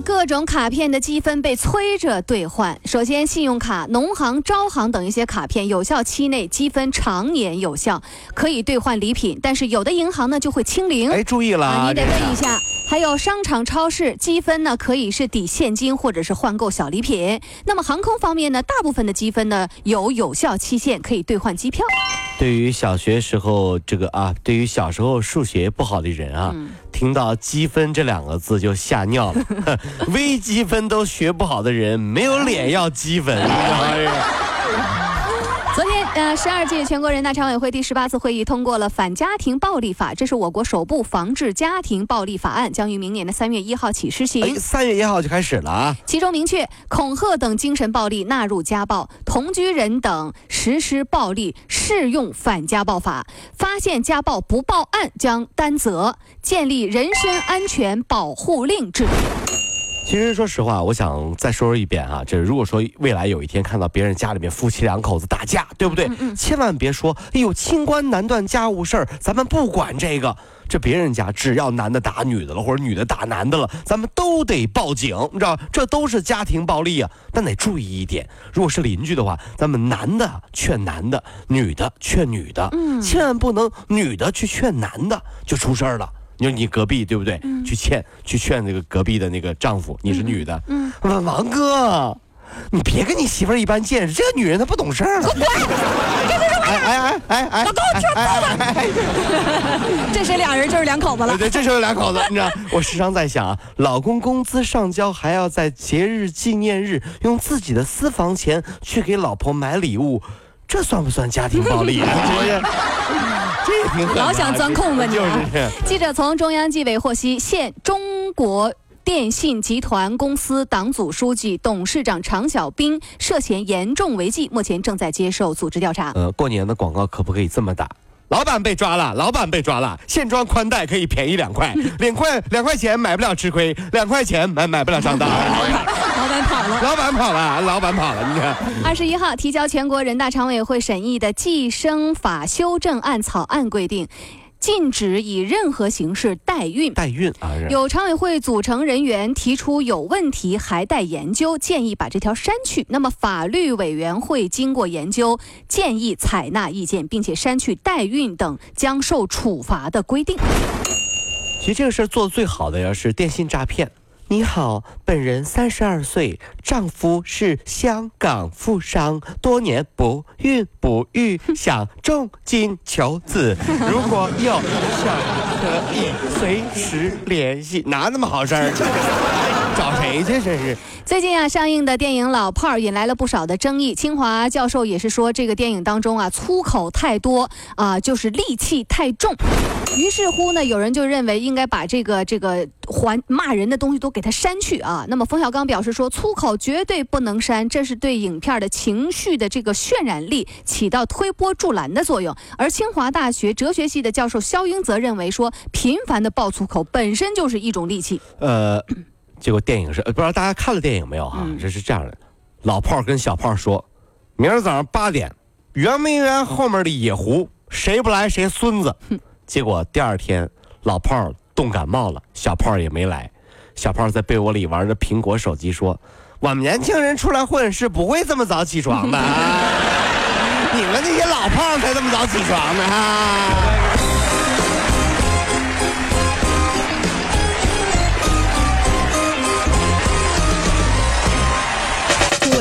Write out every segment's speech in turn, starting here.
各种卡片的积分被催着兑换。首先，信用卡、农行、招行等一些卡片有效期内积分常年有效，可以兑换礼品。但是有的银行呢就会清零。哎，注意了啊，啊，你得问一下。还有商场、超市积分呢，可以是抵现金或者是换购小礼品。那么航空方面呢，大部分的积分呢有有效期限，可以兑换机票。对于小学时候这个啊，对于小时候数学不好的人啊，嗯听到积分这两个字就吓尿了。微积分都学不好的人，没有脸要积分。哎呀昨天，呃，十二届全国人大常委会第十八次会议通过了《反家庭暴力法》，这是我国首部防治家庭暴力法案，将于明年的三月一号起施行。哎，三月一号就开始了啊。其中明确，恐吓等精神暴力纳入家暴，同居人等实施暴力适用反家暴法，发现家暴不报案将担责，建立人身安全保护令制度。其实说实话，我想再说一遍啊，这如果说未来有一天看到别人家里面夫妻两口子打架，对不对？千万别说，哎呦，清官难断家务事儿，咱们不管这个。这别人家只要男的打女的了，或者女的打男的了，咱们都得报警，你知道，这都是家庭暴力啊。但得注意一点，如果是邻居的话，咱们男的劝男的，女的劝女的，嗯千万不能女的去劝男的就出事儿了。你说你隔壁对不对？去劝去劝那个隔壁的那个丈夫，你是女的，嗯，王王哥，你别跟你媳妇儿一般见识，这个女人她不懂事儿了。哎哎哎哎哎！我给我全这谁俩人就是两口子对对，这时候有两口子，你知道，我时常在想啊，老公工资上交，还要在节日纪念日用自己的私房钱去给老婆买礼物，这算不算家庭暴力啊？这是，这也挺狠啊。老想钻空子你就啊是。记者从中央纪委获悉，现中国。电信集团公司党组书记、董事长常小兵涉嫌严重违纪，目前正在接受组织调查。呃，过年的广告可不可以这么打？老板被抓了，老板被抓了，现装宽带可以便宜两块，两块两块钱买不了吃亏，两块钱买买不了上当。老板跑了。老板跑了，老板跑了，你看。二十一号提交全国人大常委会审议的《计生法修正案》草案规定，禁止以任何形式代孕。代孕啊，有常委会组成人员提出有问题，还待研究，建议把这条删去。那么法律委员会经过研究，建议采纳意见，并且删去代孕等将受处罚的规定。其实这个事儿做的最好的呀是电信诈骗。你好，本人三十二岁，丈夫是香港富商，多年不孕不育，想重金求子。如果有想可以随时联系，哪那么好事儿？找谁去？这是。最近啊，上映的电影《老炮儿》引来了不少的争议。清华教授也是说，这个电影当中啊，粗口太多啊、就是戾气太重。于是乎呢，有人就认为应该把这个这个还骂人的东西都给它删去啊。那么冯小刚表示说，粗口绝对不能删，这是对影片的情绪的这个渲染力起到推波助澜的作用。而清华大学哲学系的教授肖英则认为说，频繁的爆粗口本身就是一种戾气。呃，结果电影是呃不知道大家看了电影没有哈、嗯这是这样的，老炮儿跟小炮儿说，明儿早上八点，圆明园后面的野湖，谁不来谁孙子。结果第二天，老炮儿冻感冒了，小炮儿也没来。小炮儿在被窝里玩着苹果手机说：“我们年轻人出来混是不会这么早起床的，啊 你们那些老炮儿才这么早起床呢。啊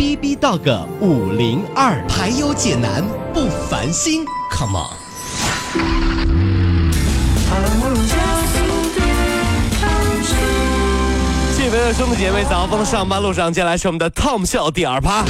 bb 到个五零二排忧解难不烦心。Come on 谢谢朋友兄弟姐妹早峰上班路上接下来是我们的 tom 笑第二趴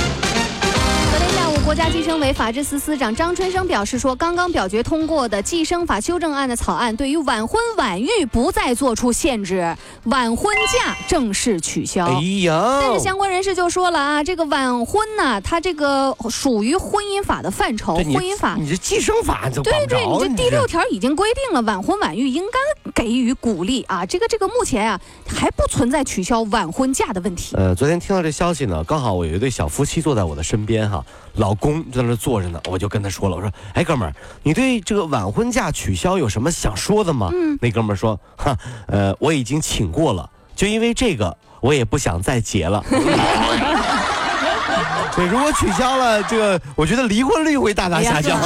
国家计生委法制司司长张春生表示说，刚刚表决通过的计生法修正案的草案，对于晚婚晚育不再做出限制，晚婚假正式取消。哎呀，但是相关人士就说了啊，这个晚婚呢，它这个属于婚姻法的范畴，婚姻法。你这计生法你都管对对，你这第六条已经规定了，晚婚晚育应该给予鼓励啊。这个这个目前啊还不存在取消晚婚假的问题。呃，昨天听到这消息呢，刚好我有一对小夫妻坐在我的身边哈，老公就在那坐着呢，我就跟他说了，我说，哎，哥们儿，你对这个晚婚假取消有什么想说的吗？嗯，那哥们儿说，哈，呃，我已经请过了，就因为这个，我也不想再结了。对，如果取消了这个，我觉得离婚率会大大下降。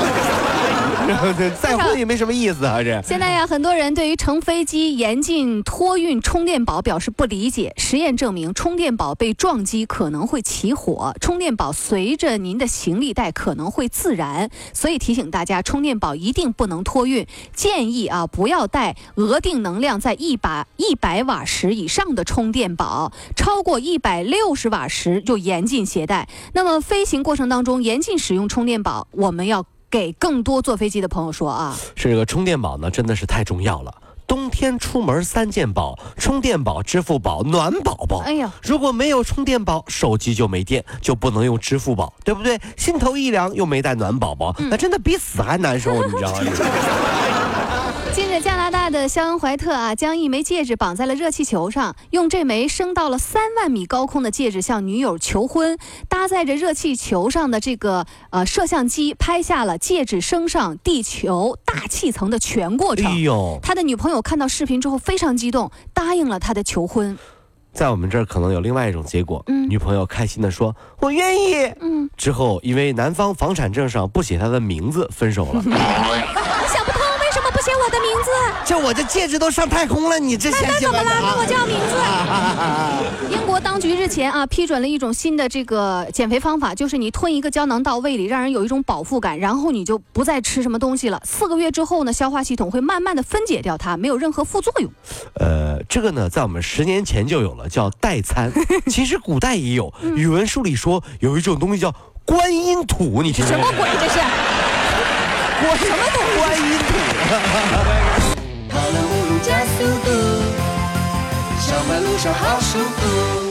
然后这再婚也没什么意思啊，这。现在呀，很多人对于乘飞机严禁托运充电宝表示不理解。实验证明，充电宝被撞击可能会起火，充电宝随着您的行李带可能会自燃，所以提醒大家，充电宝一定不能托运。建议啊，不要带额定能量在一百一百瓦时以上的充电宝，超过一百六十瓦时就严禁携带。那么飞行过程当中严禁使用充电宝，我们要给更多坐飞机的朋友说啊。是这个充电宝呢，真的是太重要了。冬天出门三件宝：充电宝、支付宝、暖宝宝。哎呀，如果没有充电宝，手机就没电，就不能用支付宝，对不对？心头一凉，又没带暖宝宝，那真的比死还难受，你知道吗？近日，加拿大的肖恩怀特啊，将一枚戒指绑在了热气球上，用这枚升到了三万米高空的戒指向女友求婚。搭载着热气球上的这个呃摄像机拍下了戒指升上地球大气层的全过程哎程。呦，他的女朋友看到视频之后非常激动，答应了他的求婚。在我们这儿可能有另外一种结果，嗯女朋友开心的说：“我愿意。”嗯，之后因为男方房产证上不写他的名字，分手了。写我的名字？这我这戒指都上太空了，你这那那怎么了？那我叫名字。啊英国当局日前啊批准了一种新的这个减肥方法，就是你吞一个胶囊到胃里，让人有一种饱腹感，然后你就不再吃什么东西了。四个月之后呢，消化系统会慢慢的分解掉它，没有任何副作用。呃，这个呢，在我们十年前就有了，叫代餐。其实古代也有，嗯语文书里说有一种东西叫观音土，你听？什么鬼？这是？我什么都观音土。跑了五路加速度，上班路上好舒服。